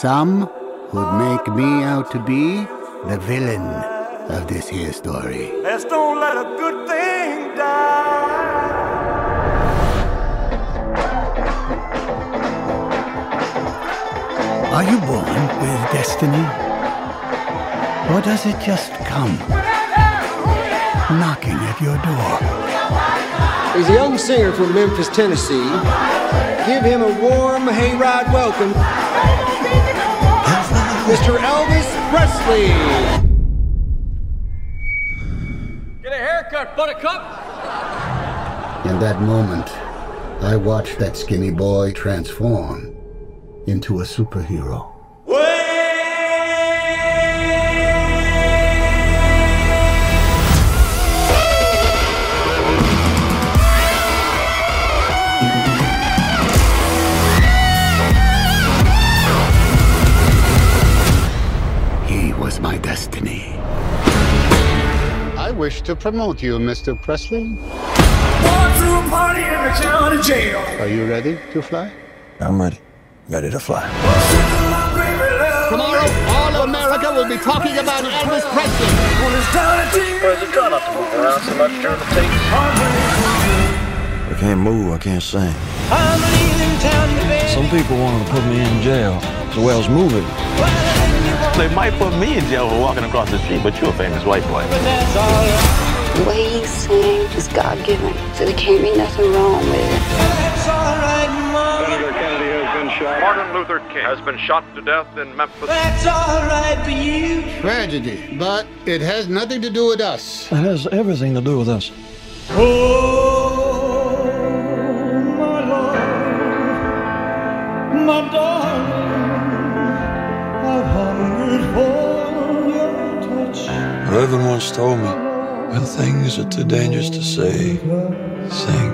some would make me out to be the villain of this here story. Let's don't let a good thing die. Are you born with destiny? Or does it just come knocking at your door? He's a young singer from Memphis, Tennessee. Give him a warm hayride welcome, Mr. Elvis Presley. Get a haircut, buttercup. In that moment, I watched that skinny boy transform into a superhero. He was my destiny. I wish to promote you, Mr. Presley. Going to a party in the county jail. Are you ready to fly? I'm ready. Ready to fly. Tomorrow, all of America will be talking about Elvis Presley. When it's time to take President, try not to move around so much during the tape. I can't move. I can't sing. I'm leaving town today. Some people want to put me in jail. The way I was moving. They might put me in jail for walking across the street, but you're a famous white boy. That's all right. The way he sings is God given, so there can't be nothing wrong with it. That's all right, Mama. Martin Luther King has been shot to death in Memphis. That's all right for you. Tragedy, but it has nothing to do with us. It has everything to do with us. Oh, my love, my darling, I've Reverend once told me, when things are too dangerous to say, sing.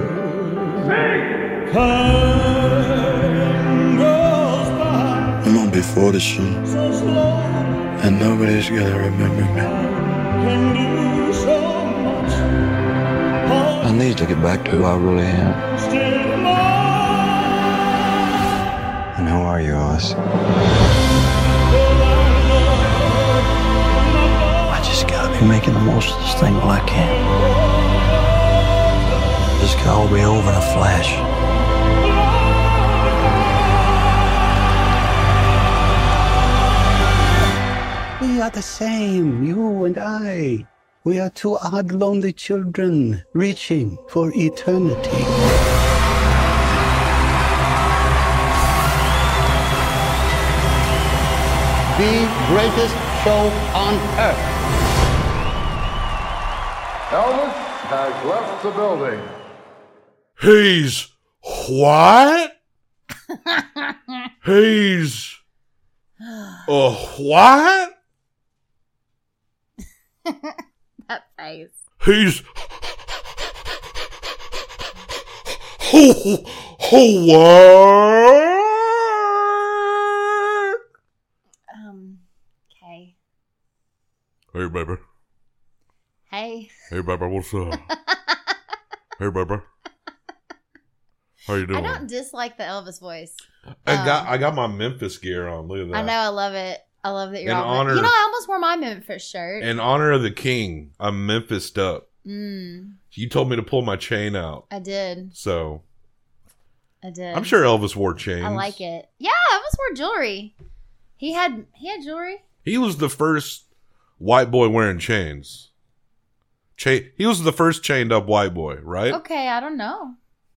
I'm gonna be 40 soon, and nobody's gonna remember me. I need to get back to who I really am. And who are you, Oz? Be making the most of this thing while I can. This could all be over in a flash. We are the same, you and I. We are two odd, lonely children reaching for eternity. The greatest show on earth. Elvis has left the building. He's what? He's a what? that face. He's who who what? Um. Okay. Hey baby, Hey. hey baby, what's up? hey baby, how you doing? I don't dislike the Elvis voice. I got I got my Memphis gear on. Look at that. I know. I love it. I love that you're In all. honor- You know, I almost wore my Memphis shirt. In honor of the king, I'm Memphis up. mm, You told me to pull my chain out, I did. so I did. I'm sure Elvis wore chains. I like it. Yeah, Elvis wore jewelry. He had he had jewelry. He was the first white boy wearing chains. Cha- he was the first chained up white boy, right? Okay, I don't know.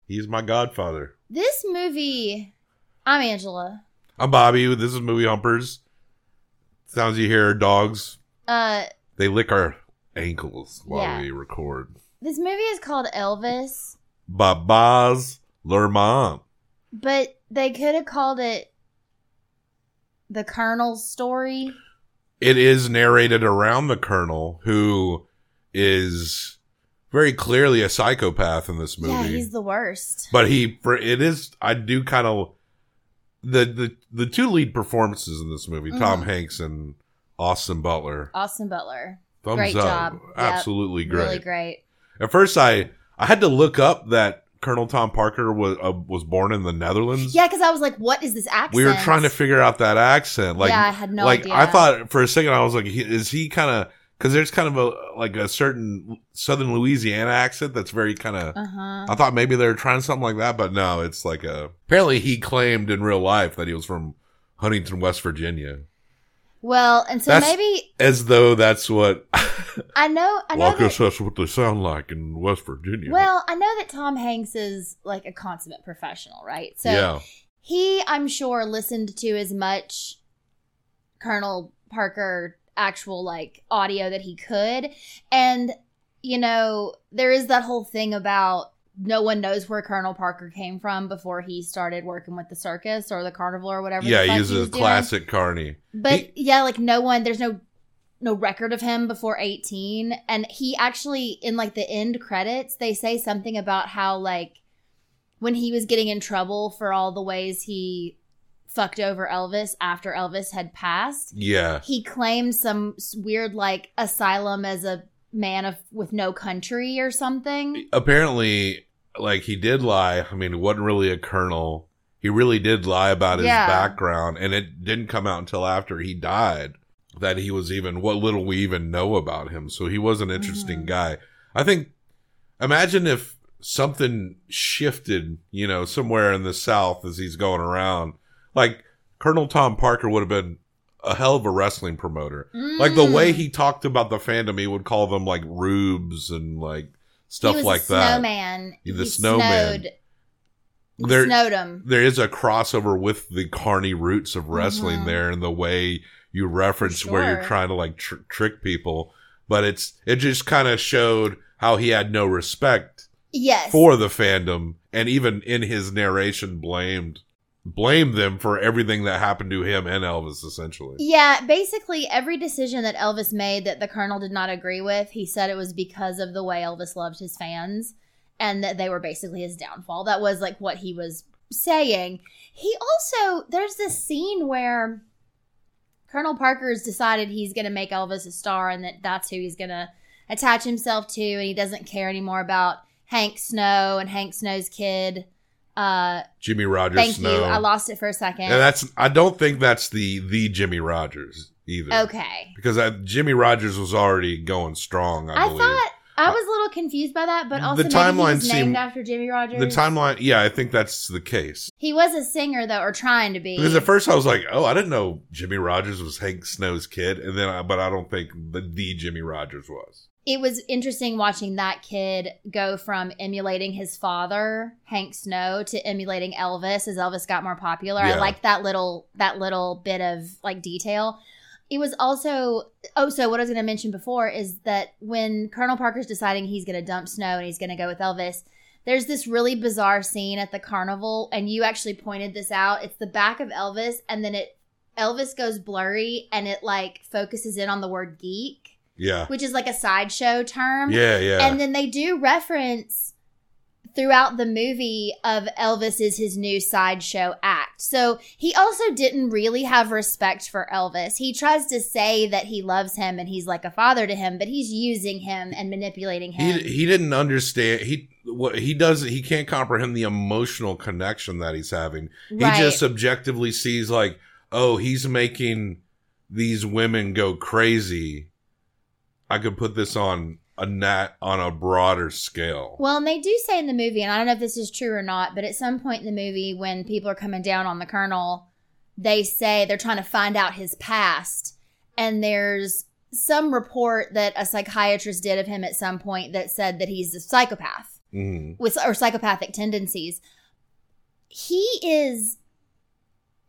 He's my godfather. This movie. I'm Angela. I'm Bobby. This is Movie Humpers. Sounds you hear dogs. Uh, They lick our ankles while Yeah. we record. this movie is called Elvis, Babaz Lermont. but they could have called it the Colonel's story. It is narrated around the Colonel, who is very clearly a psychopath in this movie. Yeah, he's the worst. but he for it is i do kind of the the the two lead performances in this movie tom Mhm. hanks and austin butler Austin Butler. thumbs great up job. Yep, absolutely great Really great. at first i i had to look up that Colonel Tom Parker was uh, was born in the Netherlands? Yeah, because I was like, what is this accent? we were trying to figure out that accent. Like, Yeah, I had no like idea. I thought for a second I was like, is he kind of because there's kind of a like a certain Southern Louisiana accent that's very kind of. Uh-huh. I thought maybe they were trying something like that, but no, it's like a. Apparently, he claimed in real life that he was from Huntington, West Virginia, Well, and so That's- maybe as though that's what. I know. I know well, I guess that, that's what they sound like in West Virginia. well, I know that Tom Hanks is like a consummate professional, right? So yeah, he, I'm sure, listened to as much Colonel Parker actual like audio that he could. And, you know, there is that whole thing about no one knows where Colonel Parker came from before he started working with the circus or the carnival or whatever. yeah, he's he a was doing. classic carny. But He- yeah, like no one, there's no no record of him before 18 and he actually in like the end credits they say something about how like when he was getting in trouble for all the ways he fucked over Elvis after Elvis had passed Yeah, he claimed some weird like asylum as a man of with no country or something apparently, like he did lie. I mean, he wasn't really a colonel. He really did lie about his Yeah. background, and it didn't come out until after he died that he was even what little we even know about him. So he was an interesting Mhm. guy. I think. Imagine if something shifted, you know, somewhere in the South as he's going around. Like Colonel Tom Parker would have been a hell of a wrestling promoter. Like the way Mm. he talked about the fandom, he would call them like rubes and like stuff like that. snowman The he snowman. snowed, There- snowed him There is a crossover with the carny roots of wrestling Mhm. there and the way you reference where you're trying to like tr- trick people. But it's it just kind of showed how he had no respect yes for the fandom and even in his narration blamed blamed them for everything that happened to him and Elvis essentially. Yeah, basically every decision that Elvis made that the Colonel did not agree with, he said it was because of the way Elvis loved his fans and that they were basically his downfall. That was like what he was saying. He also, there's this scene where Colonel Parker's decided he's going to make Elvis a star and that that's who he's going to attach himself to and he doesn't care anymore about Hank Snow and Hank Snow's kid. Uh, Jimmie Rodgers thank Snow. you. I lost it for a second. And that's I don't think that's the the Jimmie Rodgers either. okay. Because I, Jimmie Rodgers was already going strong. I, I thought I was a little confused by that, but The also maybe he timeline named seemed- after Jimmie Rodgers. the timeline. Yeah, I think that's the case. He was a singer though, or trying to be. Because at first I was like, oh, I didn't know Jimmie Rodgers was Hank Snow's kid, and then I, but I don't think the the Jimmie Rodgers was. It was interesting watching that kid go from emulating his father, Hank Snow, to emulating Elvis as Elvis got more popular. I Yeah. liked that little that little bit of like detail. It was also oh, so what I was going to mention before is that when Colonel Parker's deciding he's going to dump Snow and he's going to go with Elvis, there's this really bizarre scene at the carnival, and you actually pointed this out. It's the back of Elvis, and then it Elvis goes blurry, and it like focuses in on the word geek Yeah, which is like a sideshow term. yeah, yeah. And then they do reference throughout the movie of Elvis is his new sideshow act. So he also didn't really have respect for Elvis. He tries to say that he loves him and he's like a father to him, but he's using him and manipulating him. he he didn't understand he what he does he can't comprehend the emotional connection that he's having Right. he just subjectively sees like oh he's making these women go crazy i could put this on a nat on a broader scale Well, and they do say in the movie, and I don't know if this is true or not, but at some point in the movie, when people are coming down on the colonel, they say they're trying to find out his past. And there's some report that a psychiatrist did of him at some point that said that he's a psychopath Mhm. with or psychopathic tendencies. He is,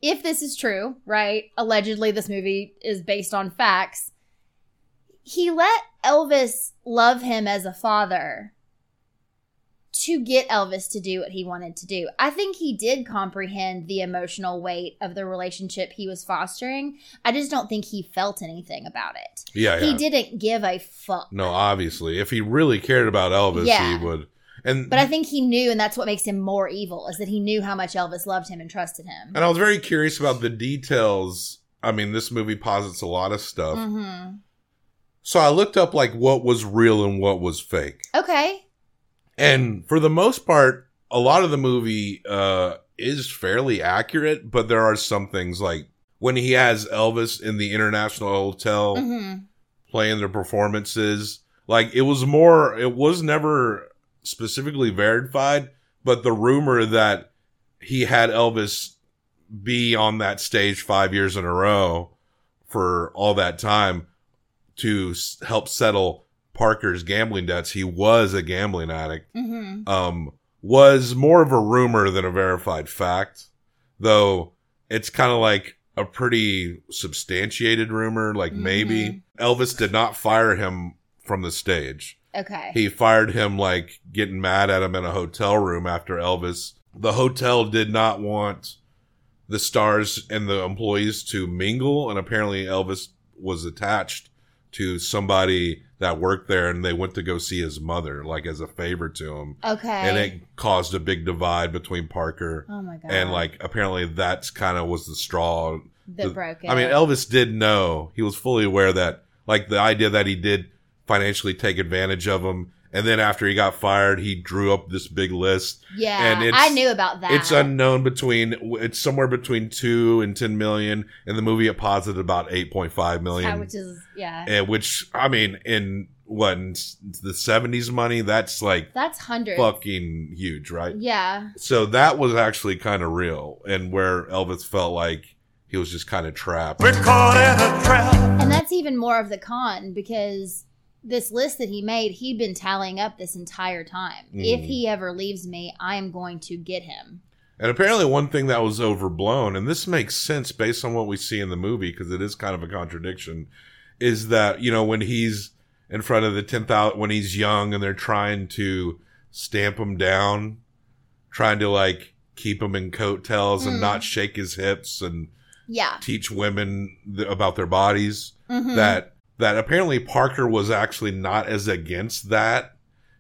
if this is true, right? Allegedly, this movie is based on facts. He let Elvis love him as a father to get Elvis to do what he wanted to do. I think he did comprehend the emotional weight of the relationship he was fostering. I just don't think he felt anything about it. yeah, yeah. He didn't give a fuck. no obviously if he really cared about elvis Yeah. he would and But I think he knew, and that's what makes him more evil, is that he knew how much Elvis loved him and trusted him. and i was very curious about the details i mean this movie posits a lot of stuff hmm so i looked up like what was real and what was fake Okay. And for the most part, a lot of the movie uh, is fairly accurate, but there are some things like when he has Elvis in the International Hotel hmm playing their performances. Like it was more, it was never specifically verified, but the rumor that he had Elvis be on that stage five years in a row for all that time to s- help settle Parker's gambling debts. He was a gambling addict. hmm Um, was more of a rumor than a verified fact, though it's kind of like a pretty substantiated rumor. Like maybe Elvis did not fire him from the stage. Okay. He fired him like getting mad at him in a hotel room after Elvis. The hotel did not want the stars and the employees to mingle, and apparently Elvis was attached to somebody that worked there, and they went to go see his mother, like as a favor to him, okay. and it caused a big divide between Parker oh my god. and like apparently that's kind of was the straw that broke it. I mean, Elvis did know. He was fully aware that, like, the idea that he did financially take advantage of him. And then after he got fired, he drew up this big list. yeah, and it's- I knew about that. It's unknown between, it's somewhere between two and 10 million. In the movie, it posited about 8.5 million. Yeah, which is yeah. and which, I mean, in what, in the 70s money, that's like That's hundred fucking huge, right? Yeah. So that was actually kind of real. And where Elvis felt like he was just kind of trapped. We're caught in a trap. And that's even more of the con because this list that he made, he'd been tallying up this entire time. If Mhm. he ever leaves me, I am going to get him. And apparently, one thing that was overblown, and this makes sense based on what we see in the movie, because it is kind of a contradiction, is that, you know, when he's in front of the 10,000, when he's young and they're trying to stamp him down, trying to like keep him in coattails and Mm. not shake his hips and Yeah. teach women th- about their bodies, Mhm. that, that apparently Parker was actually not as against that.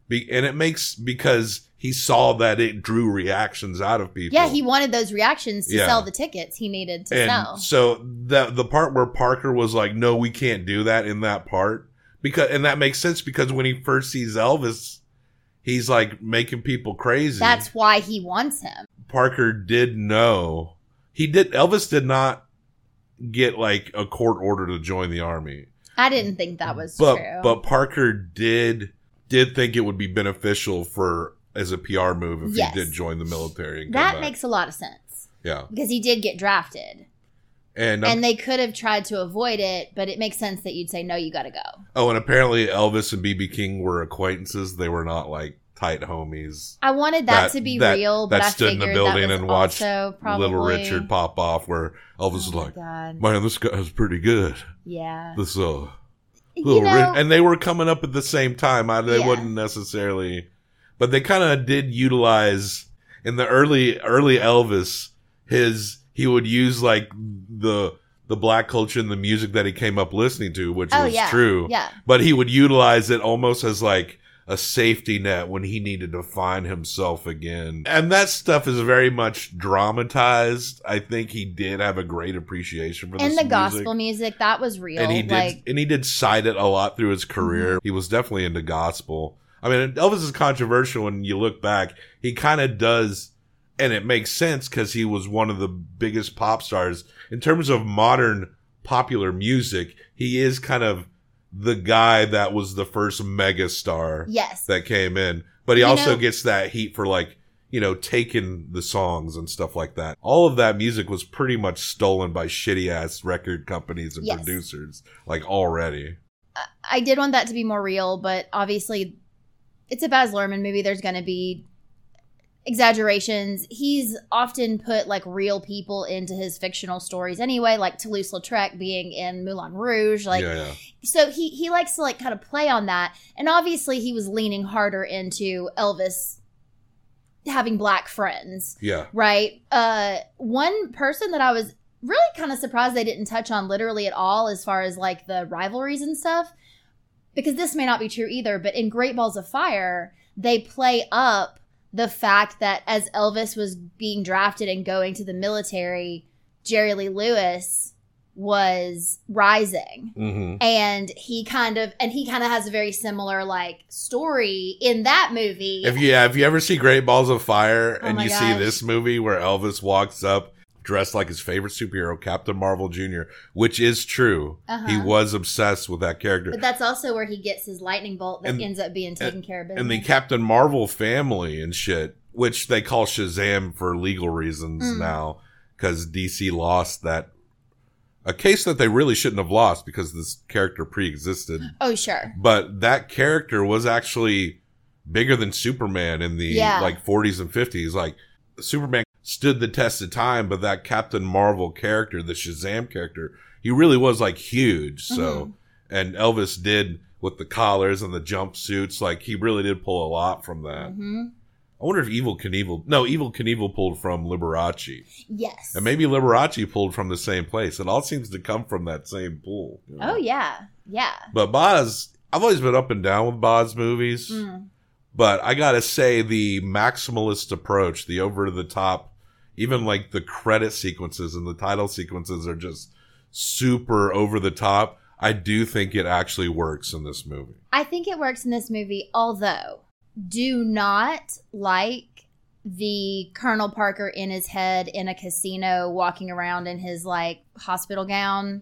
Be- and it makes, because he saw that it drew reactions out of people. Yeah, he wanted those reactions to Yeah. sell the tickets he needed to and sell. so the the part where Parker was like, "No, we can't do that." In that part, because and that makes sense because when he first sees Elvis, he's like making people crazy. That's why he wants him. Parker did know he did. Elvis did not get like a court order to join the army, I didn't think that was but true. but Parker did did think it would be beneficial for as a PR move if Yes. he did join the military. And that back. makes a lot of sense yeah, because he did get drafted. and um, and they could have tried to avoid it, but it makes sense that you'd say, no, you got to go. Oh, and apparently Elvis and BB King were acquaintances. They were not like tight homies. I wanted that, That- to be that- real, but that I stood in the building and watched Little Richard pop off, where Elvis was Oh my like, God. "Man, this guy's pretty good." Yeah, This uh, you know, Ri-" and they were coming up at the same time. I, they Yeah. wouldn't necessarily, but they kind of did utilize in the early early Elvis. His he would use like the the black culture and the music that he came up listening to, which oh was yeah, true yeah, but he would utilize it almost as like a safety net when he needed to find himself again. And that stuff is very much dramatized. I think he did have a great appreciation for and the music. gospel music that was real. And he did like, and he did cite it a lot through his mm-hmm. career. He was definitely into gospel. I mean, Elvis is controversial when you look back. He kind of does and it makes sense cuz he was one of the biggest pop stars in terms of modern popular music. He is kind of the guy that was the first megastar yes, that came in. But he You also know- gets that heat for like, you know, taking the songs and stuff like that. All of that music was pretty much stolen by shitty ass record companies and Yes. producers, like already. I did want that to be more real, but obviously, it's a Baz Luhrmann movie. There's going to be exaggerations. He's often put like real people into his fictional stories anyway, like Toulouse-Lautrec being in Moulin Rouge. Like, yeah, yeah. so he he likes to like kind of play on that and obviously he was leaning harder into elvis having black friends Yeah. right uh one person that i was really kind of surprised they didn't touch on literally at all as far as like the rivalries and stuff because this may not be true either but in great balls of fire they play up the fact that as elvis was being drafted and going to the military jerry lee lewis was rising. Hmm and he kind of and he kind of has a very similar like story in that movie. If you yeah, if you ever see Great Balls of Fire Oh and you see this movie where Elvis walks up dressed like his favorite superhero, Captain Marvel Jr., which is true. Uh-huh. He was obsessed with that character. but that's also where he gets his lightning bolt that And- ends up being taken care of and the Captain Marvel family and shit, which they call Shazam for legal reasons Mm. now, because DC lost that a case that they really shouldn't have lost because this character pre-existed. oh sure But that character was actually bigger than Superman in the Yeah. like 40s and 50s. Like Superman stood the test of time, but that Captain Marvel character, the Shazam character, he really was like huge. So, and Elvis did with the collars and the jumpsuits, like he really did pull a lot from that. hmm I wonder if Evel Knievel, no, Evel Knievel pulled from Liberace. yes And maybe Liberace pulled from the same place. It all seems to come from that same pool. you know? oh yeah yeah But Baz, I've always been up and down with Baz movies. Mm. But I gotta say, the maximalist approach, the over the top, even like the credit sequences and the title sequences are just super over the top. I do think it actually works in this movie. I think it works in this movie, although do not like the Colonel Parker in his head in a casino walking around in his like hospital gown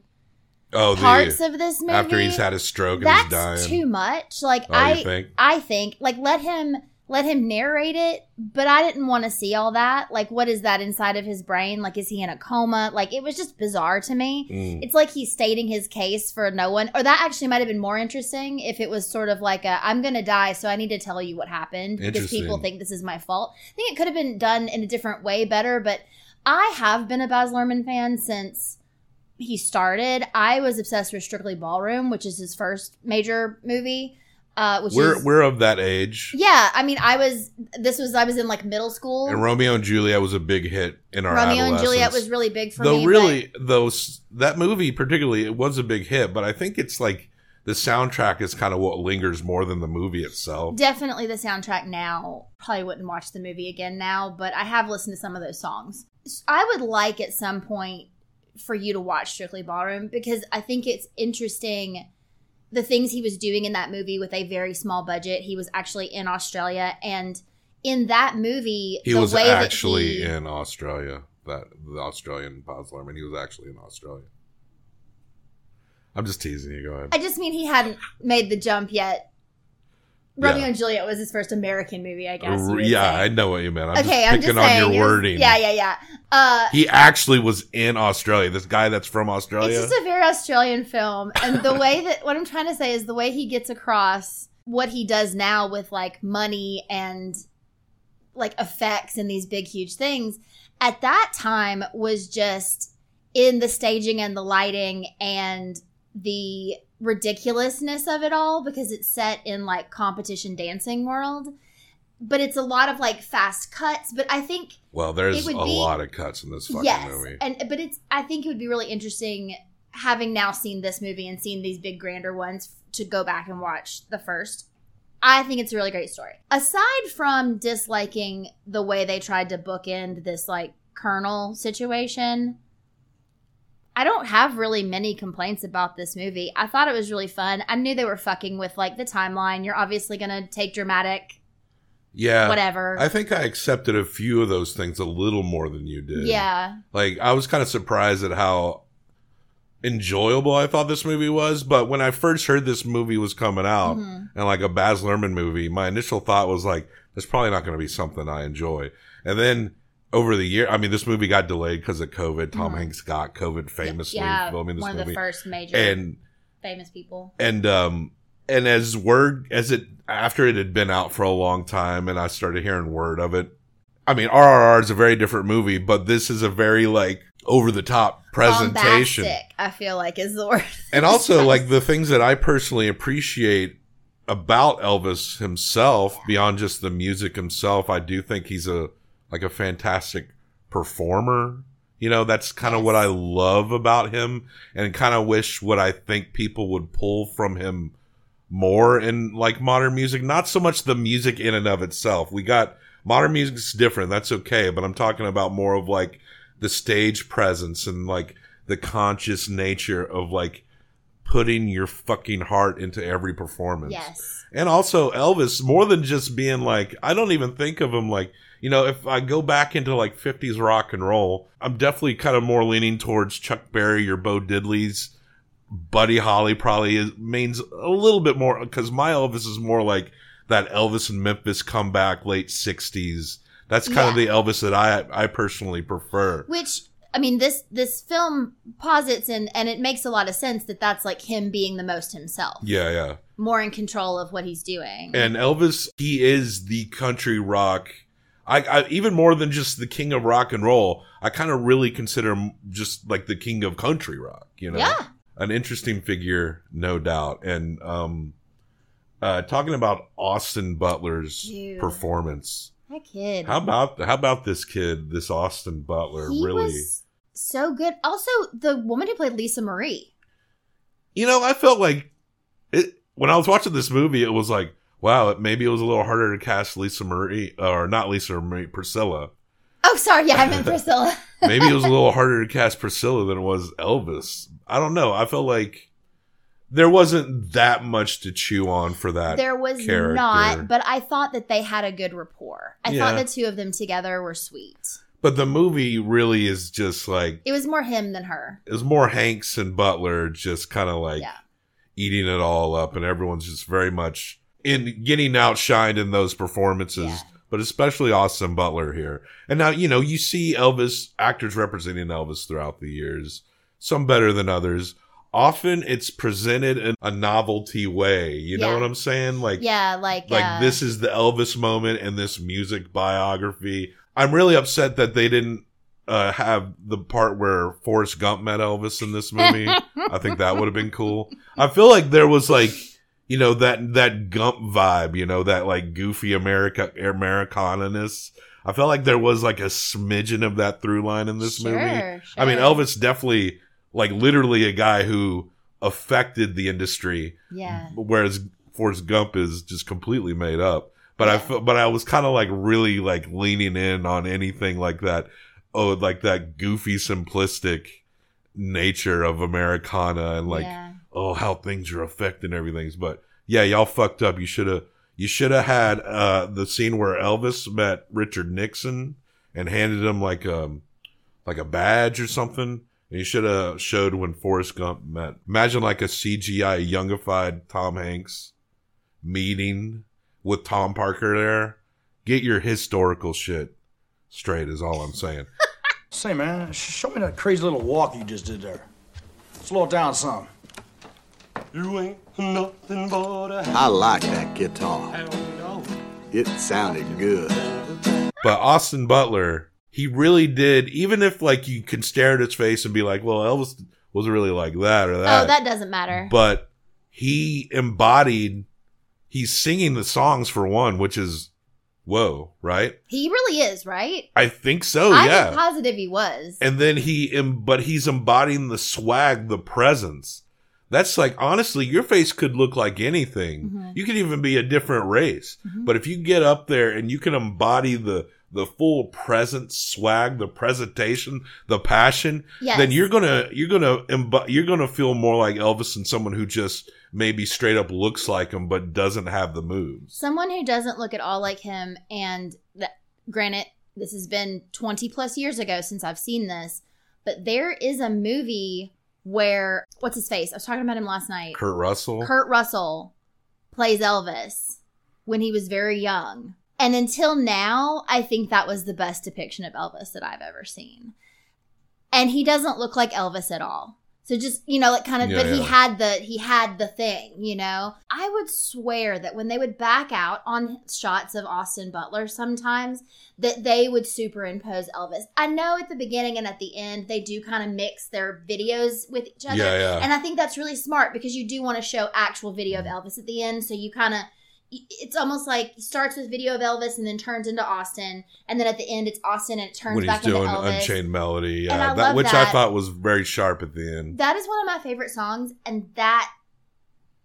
Oh, parts the of this movie. after he's had a stroke and that's he's dying. too much. Like Oh, you I think? I think like let him let him narrate it, but I didn't want to see all that. Like what is that inside of his brain? Like is he in a coma? Like it was just bizarre to me. Mm. It's like he's stating his case for no one. Or that actually might have been more interesting if it was sort of like a I'm going to die, so I need to tell you what happened because people think this is my fault. I think it could have been done in a different way better, but I have been a Baz Luhrmann fan since he started. I was obsessed with Strictly Ballroom, which is his first major movie. Uh, which We're is we're of that age. yeah. I mean, I was this was I was in like middle school. And Romeo and Juliet was a big hit in our Romeo and Juliet was really big for Though me. really, those that movie particularly, it was a big hit. But I think it's like the soundtrack is kind of what lingers more than the movie itself. definitely the soundtrack now. Probably wouldn't watch the movie again now, but I have listened to some of those songs. I would like at some point for you to watch Strictly Ballroom because I think it's interesting the things he was doing in that movie with a very small budget. He was actually in Australia and in that movie He was actually he- in Australia. That the Australian Baz Luhrmann, he was actually in Australia. I'm just teasing you. Go ahead. I just mean he hadn't made the jump yet. Yeah. Romeo and Juliet was his first American movie, I guess. yeah, say. I know what you meant. I'm okay, just I'm picking just on saying. your it was- wording. Yeah, yeah, yeah. Uh, He actually was in Australia. This guy that's from Australia. It's just a very Australian film. And the way that, what I'm trying to say is the way he gets across what he does now with like money and like effects and these big, huge things at that time was just in the staging and the lighting and the ridiculousness of it all because it's set in like competition dancing world. But it's a lot of like fast cuts. But I think well, there's a be- lot of cuts in this fucking yes, movie. and but it's I think it would be really interesting having now seen this movie and seen these big grander ones to go back and watch the first. I think it's a really great story. Aside from disliking the way they tried to bookend this like Colonel situation, I don't have really many complaints about this movie. I thought it was really fun. I knew they were fucking with like the timeline. You're obviously gonna take dramatic yeah, whatever. I think I accepted a few of those things a little more than you did. yeah. Like I was kind of surprised at how enjoyable I thought this movie was, but when I first heard this movie was coming out Mhm. and like a Baz Luhrmann movie, my initial thought was like, "That's probably not going to be something I enjoy." And then over the year, I mean, this movie got delayed because of COVID. Tom Mhm. Hanks got COVID famously yeah, filming this one of the first major and famous people. and um and as word as it after it had been out for a long time and I started hearing word of it. I mean, RRR is a very different movie, but this is a very like over the top presentation. Bombastic, I feel like is the word. And also like the things that I personally appreciate about Elvis himself beyond just the music himself, I do think he's a like a fantastic performer. You know, that's kind of what I love about him and kind of wish what I think people would pull from him more in like modern music. Not so much the music in and of itself. We got modern music's different. That's okay. But I'm talking about more of like the stage presence and like the conscious nature of like putting your fucking heart into every performance. Yes. And also Elvis, more than just being like, I don't even think of him like, you know, if I go back into like 50s rock and roll, I'm definitely kind of more leaning towards Chuck Berry or Bo Diddley's. Buddy Holly probably is, means a little bit more because my Elvis is more like that Elvis and Memphis comeback late 60s. That's kind of the Elvis that I I personally prefer. Which I mean, this this film posits and and it makes a lot of sense that that's like him being the most himself, Yeah, yeah. more in control of what he's doing. And Elvis, he is the country rock. I, I even more than just the king of rock and roll. I kind of really consider him just like the king of country rock. You know, Yeah. an interesting figure, no doubt. And um, uh, talking about Austin Butler's Dude. performance. that kid, How about how about this kid, this Austin Butler? he really, was so good. Also, the woman who played Lisa Marie. you know, I felt like it when I was watching this movie. It was like, wow, it, maybe it was a little harder to cast Lisa Marie uh, or not Lisa Marie, Priscilla. Oh, sorry, yeah, I meant Priscilla. maybe it was a little harder to cast Priscilla than it was Elvis. I don't know. I felt like there wasn't that much to chew on for that. there was character. not, but I thought that they had a good rapport. I Yeah. thought the two of them together were sweet. but the movie really is just like It was more him than her. it was more Hanks and Butler just kind of like Yeah. eating it all up, and everyone's just very much in getting outshined in those performances. Yeah. But especially Austin Butler here. And now, you know, you see Elvis, actors representing Elvis throughout the years, some better than others. Often it's presented in a novelty way. You know what I'm saying? Like, Yeah, like like uh, this is the Elvis moment in this music biography. I'm really upset that they didn't uh, have the part where Forrest Gump met Elvis in this movie. I think that would have been cool. I feel like there was like, you know, that that Gump vibe, you know, that like goofy America Americananess. I felt like there was like a smidgen of that through line in this Sure, movie. I mean. Elvis definitely like literally a guy who affected the industry Yeah. whereas Forrest Gump is just completely made up. But I felt, but I was kind of like really like leaning in on anything like that. Oh, like that goofy, simplistic nature of Americana and like, Yeah. Oh, how things are affecting everything. But yeah, y'all fucked up. You should have, you should have had, uh, the scene where Elvis met Richard Nixon and handed him like, um, like a badge or something. And you should have showed when Forrest Gump met. Imagine like a CGI youngified Tom Hanks meeting with Tom Parker there. Get your historical shit straight is all I'm saying. Say, man, show me that crazy little walk you just did there. Slow it down some. You ain't nothing but a I like that guitar. It sounded good. But Austin Butler, he really did, even if like you can stare at his face and be like, well, Elvis wasn't really like that or that. oh, that doesn't matter. but he embodied he's singing the songs for one which is whoa right he really is, right? i think so I'm Oh, yeah positive he was. and then he em- but he's embodying the swag the presence that's like honestly your face could look like anything Mm-hmm. you could even be a different race but if you get up there and you can embody the the full presence swag the presentation the passion Yes. then you're gonna you're gonna you're gonna feel more like elvis than someone who just maybe straight up looks like him but doesn't have the moves Someone who doesn't look at all like him, and that, granted, this has been 20 plus years ago since I've seen this, but there is a movie where, what's his face? I was talking about him last night. kurt russell Kurt Russell plays Elvis when he was very young. And until now, I think that was the best depiction of Elvis that I've ever seen. And he doesn't look like Elvis at all. So just, you know, like kind of Yeah, but he had the he had the thing, you know. I would swear that when they would back out on shots of Austin Butler sometimes that they would superimpose Elvis. I know at the beginning and at the end they do kind of mix their videos with each other. Yeah, yeah. And I think that's really smart because you do want to show actual video of Elvis at the end. So you kind of, it's almost like starts with video of Elvis and then turns into Austin, and then at the end it's Austin and it turns when he's back into doing Elvis. unchained melody yeah I that, which i thought was very sharp at the end That is one of my favorite songs, and that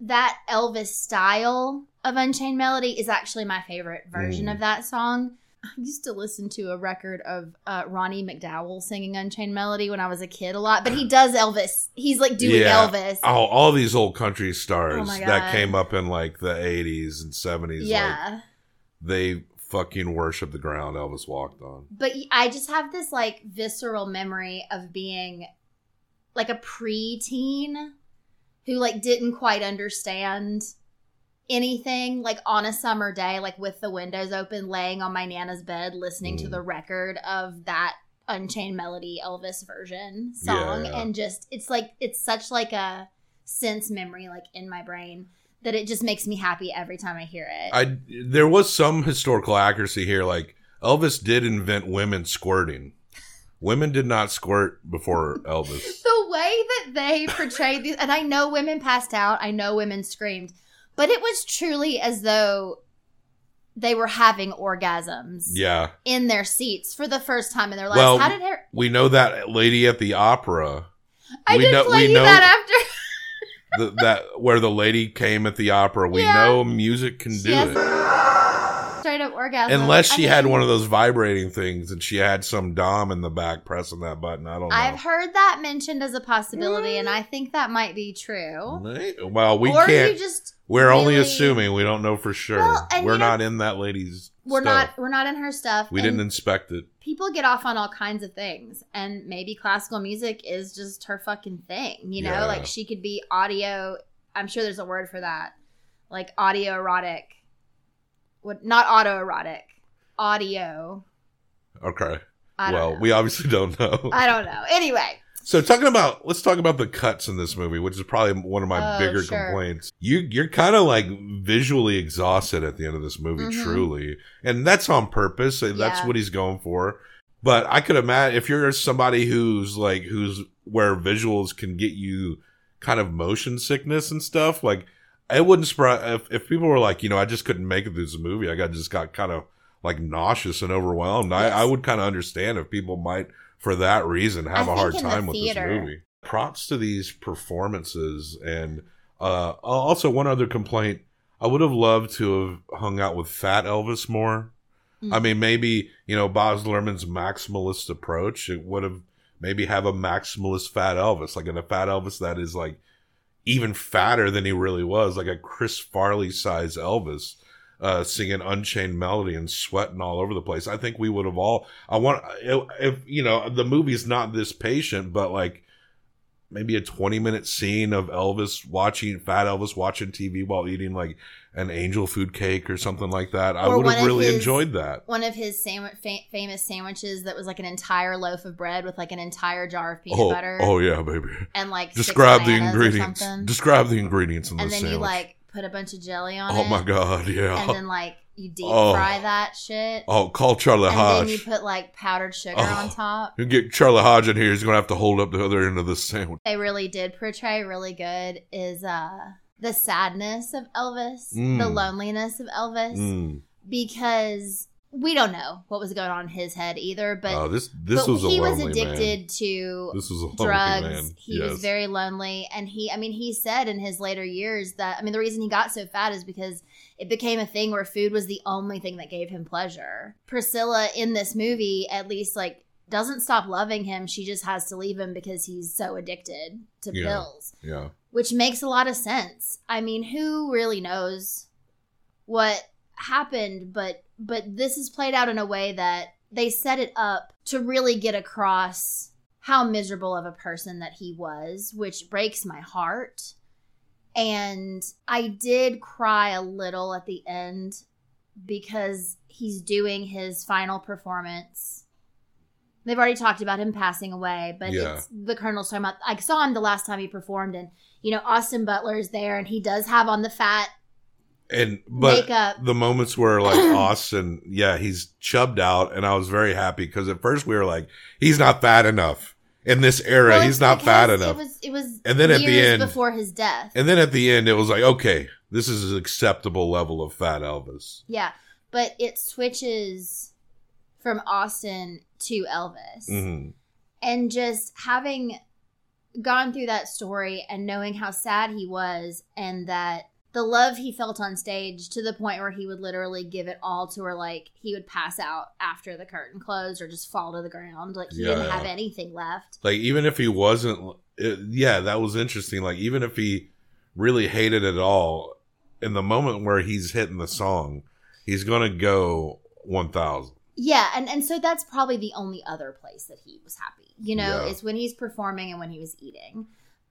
that Elvis style of Unchained Melody is actually my favorite version Mm. of that song. I used to listen to a record of uh, Ronnie McDowell singing Unchained Melody when I was a kid a lot, but he does Elvis. He's like doing Elvis. Oh, all these old country stars Oh that came up in like the 80s and 70s. Like, yeah. they fucking worship the ground Elvis walked on. but I just have this like visceral memory of being like a preteen who like didn't quite understand anything like on a summer day like with the windows open laying on my nana's bed listening to Mm. the record of that unchained melody elvis version song Yeah. and just it's like it's such like a sense memory like in my brain that it just makes me happy every time i hear it I there was some historical accuracy here. Like Elvis did invent women squirting. Women did not squirt before Elvis. the way that they portrayed these, and I know women passed out, I know women screamed, but it was truly as though they were having orgasms Yeah. in their seats for the first time in their lives. Well, How did her? we know that lady at the opera. I we did know- play we you know- that after. The, that where the lady came at the opera. We Yeah. know music can do has it. Straight up orgasm. Unless she I had mean, one of those vibrating things and she had some dom in the back pressing that button. I don't know. I've heard that mentioned as a possibility, and mm. I think that might be true. well, we or can't. you just we're only assuming. We don't know for sure. Well, we're you know- not in that lady's. we're stuff. not we're not in her stuff. We didn't inspect it. people get off on all kinds of things and maybe classical music is just her fucking thing you know Yeah. like she could be audio i'm sure there's a word for that like audio erotic what not auto erotic. audio Okay. Well, know. we obviously don't know. i don't know anyway So talking about let's talk about the cuts in this movie, which is probably one of my Oh, bigger sure. complaints. You you're kind of like visually exhausted at the end of this movie, Mhm. truly, and that's on purpose. That's Yeah. what he's going for. But I could imagine if you're somebody who's like who's where visuals can get you kind of motion sickness and stuff, like it wouldn't surprise if, if people were like, you know, I just couldn't make it through this movie. I got just got kind of like nauseous and overwhelmed. I, I would kind of understand if people might, for that reason, have I a hard in the time with this movie. Props to these performances, and uh, also one other complaint: I would have loved to have hung out with Fat Elvis more. Mm. I mean, maybe you know Baz Luhrmann's maximalist approach. It would have maybe have a maximalist Fat Elvis, like in a Fat Elvis that is like even fatter than he really was, like a Chris Farley size Elvis, uh, singing Unchained Melody and sweating all over the place. I think we would have all. I want if, you know the movie's not this patient, but like maybe a twenty minute scene of Elvis watching Fat Elvis watching TV while eating like an angel food cake or something like that. I would have really his- enjoyed that. one of his sandwich fa- famous sandwiches that was like an entire loaf of bread with like an entire jar of peanut Oh, butter oh yeah, baby. and like Describe the or ingredients. Describe the ingredients in and this then you sandwich. like put a bunch of jelly on Oh it Oh my god, yeah. and then like you deep Oh. fry that shit oh, call Charlie and Hodge. And then you put like powdered sugar Oh. on top You get Charlie Hodge in here. He's gonna have to hold up the other end of the sandwich. they really did portray really good is uh the sadness of elvis the Mm. loneliness of elvis Mm. because we don't know what was going on in his head either but Oh, this this but was a he was addicted man. to This was drugs. man. He was very lonely, and he, I mean, he said in his later years that I mean, the reason he got so fat is because it became a thing where food was the only thing that gave him pleasure. Priscilla in this movie, at least, like doesn't stop loving him. She just has to leave him because he's so addicted to Yeah. pills, Yeah. which makes a lot of sense. I mean, who really knows what happened? But but this is played out in a way that they set it up to really get across how miserable of a person that he was, which breaks my heart. And I did cry a little at the end because he's doing his final performance. They've already talked about him passing away, but Yeah. it's the Colonel's talking about. I saw him the last time he performed, and you know Austin Butler's there, and he does have on the fat And but Makeup. the moments where like Austin, yeah, he's chubbed out, and I was very happy because at first we were like, he's not fat enough in this era. Well, he's not fat enough. It was, it was And then at the end- before his death. and then at the end, it was like, okay, this is an acceptable level of fat Elvis. Yeah, but it switches from Austin to Elvis. hmm And just having gone through that story and knowing how sad he was and that the love he felt on stage to the point where he would literally give it all to her like he would pass out after the curtain closed or just fall to the ground. Like he didn't Yeah. have anything left. Like even if he wasn't it, yeah that was interesting. Like even if he really hated it all in the moment where he's hitting the song he's gonna go 1000 yeah and and so that's probably the only other place that he was happy you know Yeah. is when he's performing and when he was eating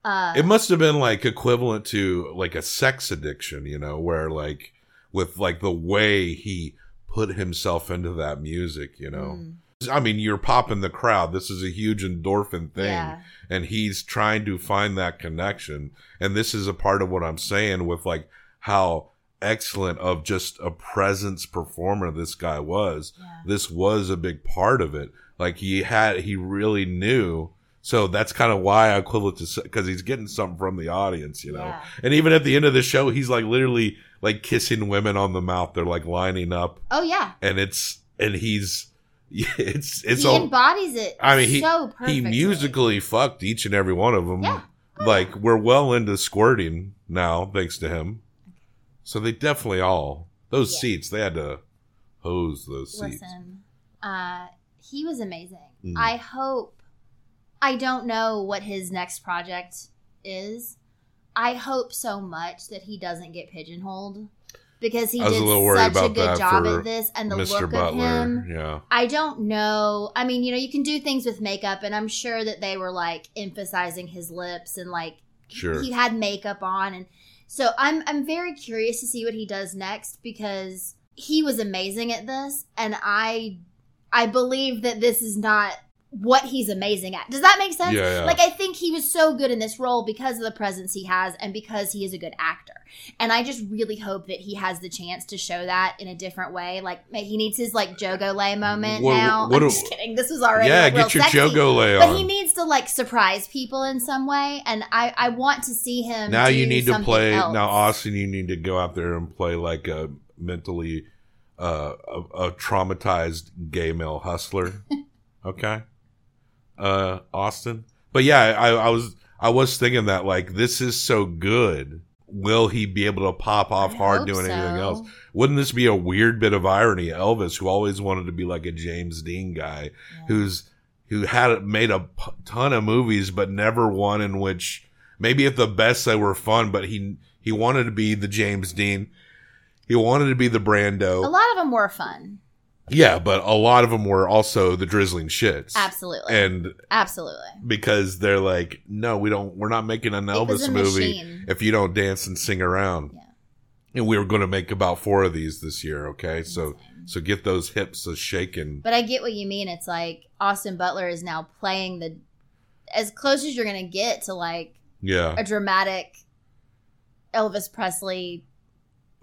uh it must have been like equivalent to like a sex addiction you know where like with like the way he put himself into that music you know. Mm. i mean you're popping the crowd. This is a huge endorphin thing Yeah. and he's trying to find that connection. And this is a part of what i'm saying with like how excellent of just a presence performer this guy was. This was a big part of it. Like he had he really knew so that's kind of why I equivalent to because he's getting something from the audience, you know. Yeah. And even at the end of the show, he's like literally like kissing women on the mouth. They're like lining up, oh yeah and it's and he's it's it's he all. embodies it I mean, he so he musically fucked each and every one of them. Yeah. Like we're well into squirting now, thanks to him. So they definitely all those Yeah. seats they had to hose those seats. Listen, uh, he was amazing. Mm. I hope. I don't know what his next project is. I hope so much that he doesn't get pigeonholed because he was a did such a good job at this, and the Mr. look Butler. of him. Yeah. I don't know. I mean, you know, you can do things with makeup, and I'm sure that they were like emphasizing his lips and like Sure. he had makeup on, and so I'm I'm very curious to see what he does next because he was amazing at this, and I I believe that this is not what he's amazing at. Does that make sense? Yeah, yeah. Like I think he was so good in this role because of the presence he has and because he is a good actor. And I just really hope that he has the chance to show that in a different way. Like he needs his like Jogolay moment What- now. what I'm just kidding. This was already Yeah, like, get your sexy. But on. he needs to like surprise people in some way, and I I want to see him. now you need to play else. now austin you need to go out there and play like a mentally uh a, a traumatized gay male hustler okay uh austin. But yeah I, I was i was thinking that like this is so good. Will he be able to pop off hard hope doing anything else? Wouldn't this be a weird bit of irony? Elvis who always wanted to be like a james dean guy who's who had made a p- ton of movies but never one in which maybe at the best they were fun but he he wanted to be the james dean. He wanted to be the brando. A lot of them were fun. Yeah but a lot of them were also the drizzling shits Absolutely. and Absolutely. because they're like no we don't we're not making an elvis movie machine. if you don't dance and sing around Yeah. and we were going to make about four of these this year okay so so get those hips a shaking But I get what you mean. It's like Austin Butler is now playing the as close as you're gonna get to like yeah a dramatic Elvis Presley.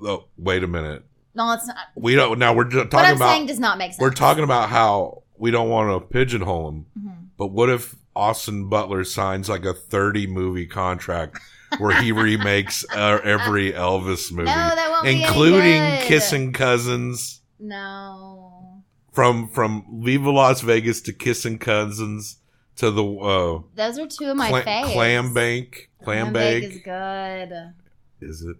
oh, wait a minute No, it's not. we don't now we're just What talking I'm about saying does not make sense. we're talking about how we don't want to pigeonhole him Mhm. but what if austin butler signs like a 30 movie contract where he remakes uh, every elvis movie that won't be any including kissing cousins No, from from viva las vegas to kissing cousins to the uh those are two of my cla- faves. clam bank clam, Clam bake is good. is it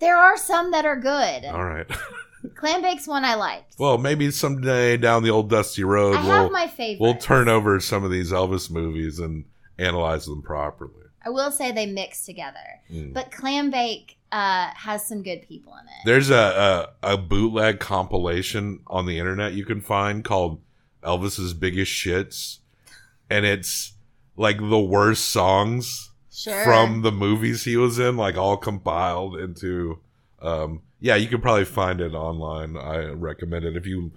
There are some that are good. all right Clam bake's one I liked. well maybe someday down the old dusty road I we'll have my favorites. we'll turn over some of these elvis movies and analyze them properly I will say they mix together, Mm. but clam bake uh, has some good people in it. There's a, a a bootleg compilation on the internet you can find called Elvis's Biggest Shits, and it's like the worst songs Sure. from the movies he was in, like all compiled into. Um, yeah, you can probably find it online. I recommend it if you.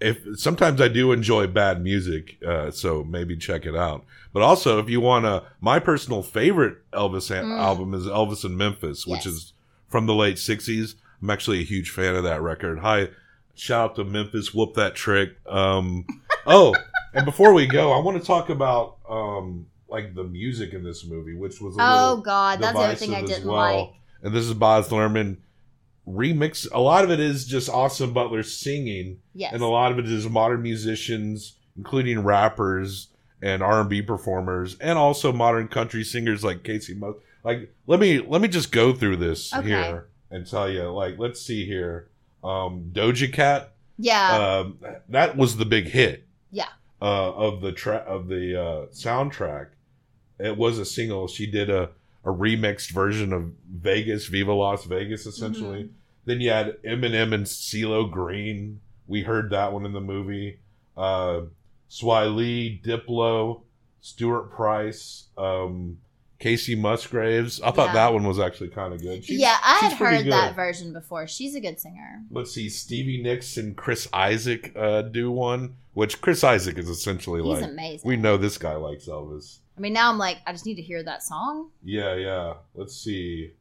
If sometimes I do enjoy bad music, uh, so maybe check it out. But also, if you want to, my personal favorite Elvis Mm. album is Elvis in Memphis, which is from the late '60s. I'm actually a huge fan of that record. Hi, shout out to Memphis, whoop that trick. Um, oh, and before we go, I want to talk about um, like the music in this movie, which was a Oh, God, that's the other thing I didn't like. And this is Baz Luhrmann remix. A lot of it is just Austin Butler singing, Yes. and a lot of it is modern musicians, including rappers and R and B performers, and also modern country singers like Casey Mo. Like, let me let me just go through this Okay. here. and tell you like let's see here um doja cat Yeah. um that was the big hit yeah. Uh of the track of the uh soundtrack it was a single. She did a a remixed version of vegas viva las vegas essentially. Then you had eminem and CeeLo green. We heard that one in the movie. Uh Swae Lee, diplo stuart price um kacey musgraves i thought Yeah. that one was actually kind of good She's- yeah, I had heard good that version before. She's a good singer. let's see stevie nicks and chris isaak uh do one which chris isaak is essentially He's like amazing. we know this guy likes elvis I mean, now I'm like, I just need to hear that song. yeah yeah let's see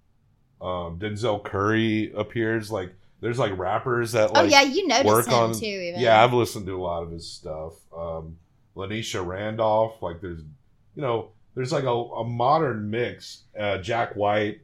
um denzel curry appears like there's like rappers that Oh, yeah, you noticed work him on too, even. yeah i've listened to a lot of his stuff um lenesha randolph like there's you know there's like a, a modern mix. Uh jack white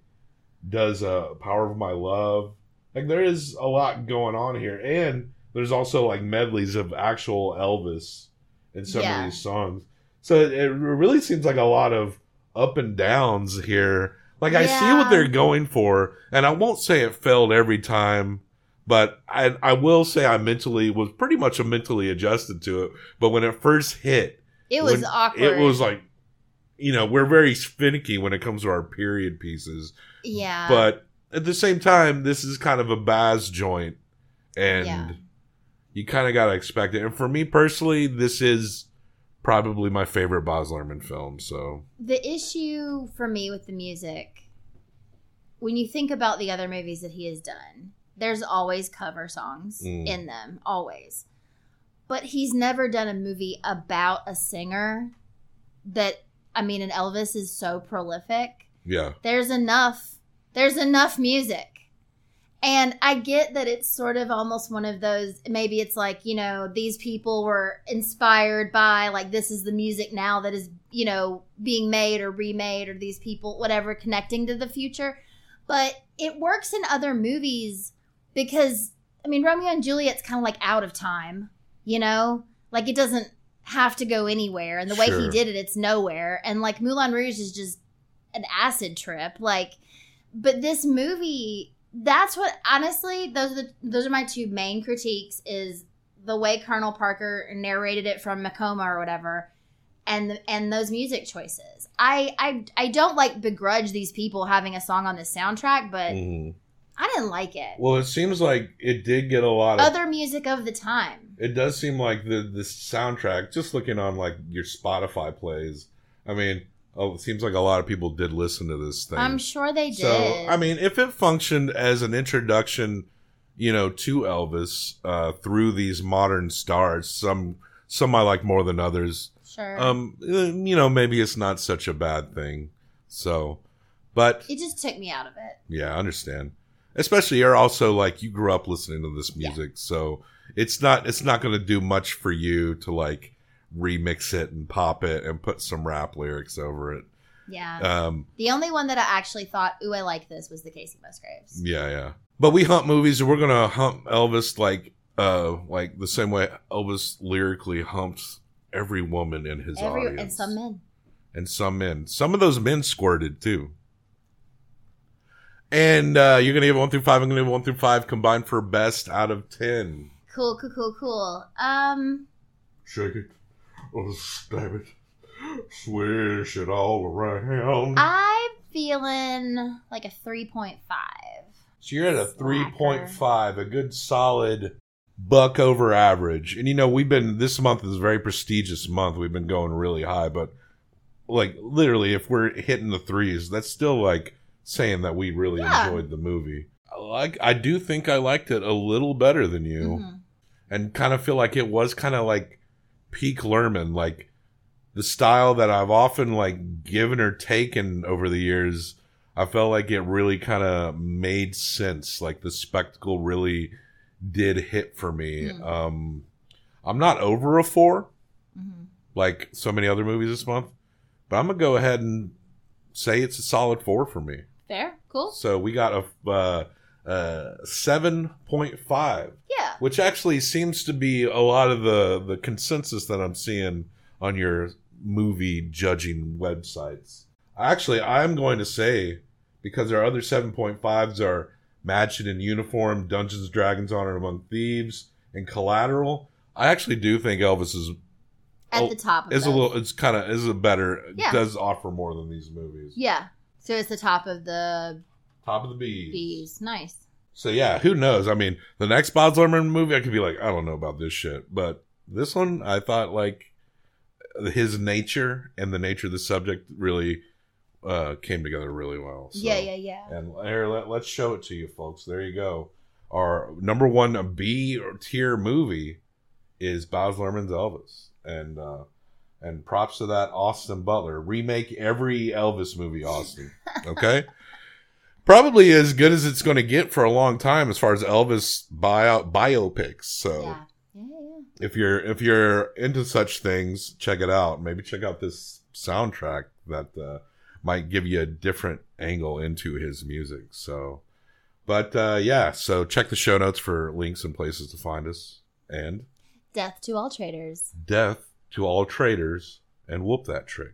does uh power of my love. Like there is a lot going on here. And there's also like medleys of actual elvis in some Yeah. of these songs. So it, it really seems like a lot of up and downs here. Like i see what they're going for and i won't say it failed every time but I, I will say i mentally was pretty much mentally adjusted to it. But when it first hit It was awkward. it was like you know we're very finicky when it comes to our period pieces Yeah. but at the same time this is kind of a Baz joint and Yeah. you kind of got to expect it and for me personally this is probably my favorite Baz Luhrmann film so the issue for me with the music, when you think about the other movies that he has done, there's always cover songs Mm. in them, always. But he's never done a movie about a singer that, I mean, and Elvis is so prolific. yeah There's enough, there's enough music. And I get that it's sort of almost one of those, maybe it's like, you know, these people were inspired by, like, this is the music now that is, you know, being made or remade, or these people, whatever, connecting to the future. But it works in other movies because, I mean, Romeo and Juliet's kind of like out of time, you know? Like, it doesn't have to go anywhere. And the way he did it, it's nowhere. And, like, Moulin Rouge is just an acid trip. Like, but this movie that's what honestly those are the, those are my two main critiques is the way colonel parker narrated it from macoma or whatever and and those music choices i i i don't like begrudge these people having a song on this soundtrack but Mhm. I didn't like it. Well it seems like it did get a lot of other music of the time. It does seem like the the soundtrack just looking on like your spotify plays i mean oh, it seems like a lot of people did listen to this thing. I'm sure they did. So i mean if it functioned as an introduction you know to elvis uh through these modern stars some some i like more than others sure. um uh, you know maybe it's not such a bad thing so but it just took me out of it. Yeah, I understand. Especially you're also like you grew up listening to this music, so it's not it's not going to do much for you to like remix it and pop it and put some rap lyrics over it. yeah Um the only one that i actually thought ooh i like this was the kacey musgraves yeah, yeah. But we hunt movies and we're going to hump Elvis like uh like the same way Elvis lyrically humps every woman in his Every, audience. and some men and some men. Some of those men squirted too. And uh, you're gonna give one through five. I'm gonna give one through five combined for best out of ten. cool cool cool cool um Shake it, oh stab it, swish it all around. I'm feeling like a 3.5. so you're at a three point five, a good solid buck over average. And you know we've been this month is a very prestigious month. We've been going really high, but like literally, if we're hitting the threes, that's still like saying that we really Yeah. enjoyed the movie. I like I do think I liked it a little better than you. Mhm. and kind of feel like it was kind of like peak Luhrmann, like the style that I've often like given or taken over the years. I felt like it really kind of made sense. Like the spectacle really did hit for me. Mm. Um, I'm not over a 4 Mhm. like so many other movies this month, but I'm gonna go ahead and say it's a solid four for me. Fair? Cool? So we got a uh, uh, seven point five Yeah. which actually seems to be a lot of the the consensus that I'm seeing on your movie judging websites. Actually, I'm going to say because our other 7.5s are Matched in uniform, Dungeons, Dragons, Honor Among Thieves, and Collateral. I actually do think Elvis is At oh, the top of is a little. It's kind of is a better. Yeah. Does offer more than these movies. Yeah. So it's the top of the Top of the bees. bees. Nice. So yeah, who knows? I mean, the next Baz Luhrmann movie, I could be like, I don't know about this shit, but this one, I thought like his nature and the nature of the subject really uh, came together really well. So- yeah, yeah, yeah. And here, let, let's show it to you, folks. There you go. Our number one B tier movie is Baz Luhrmann's Elvis, and uh, and props to that Austin Butler remake every Elvis movie, Austin. Okay. Probably as good as it's going to get for a long time as far as Elvis bio, biopics. So Yeah. Yeah, yeah. if you're if you're into such things, check it out. Maybe check out this soundtrack that uh, might give you a different angle into his music. So, but uh, yeah, so check the show notes for links and places to find us. And Death to all traitors. death to all traitors, and whoop that trick.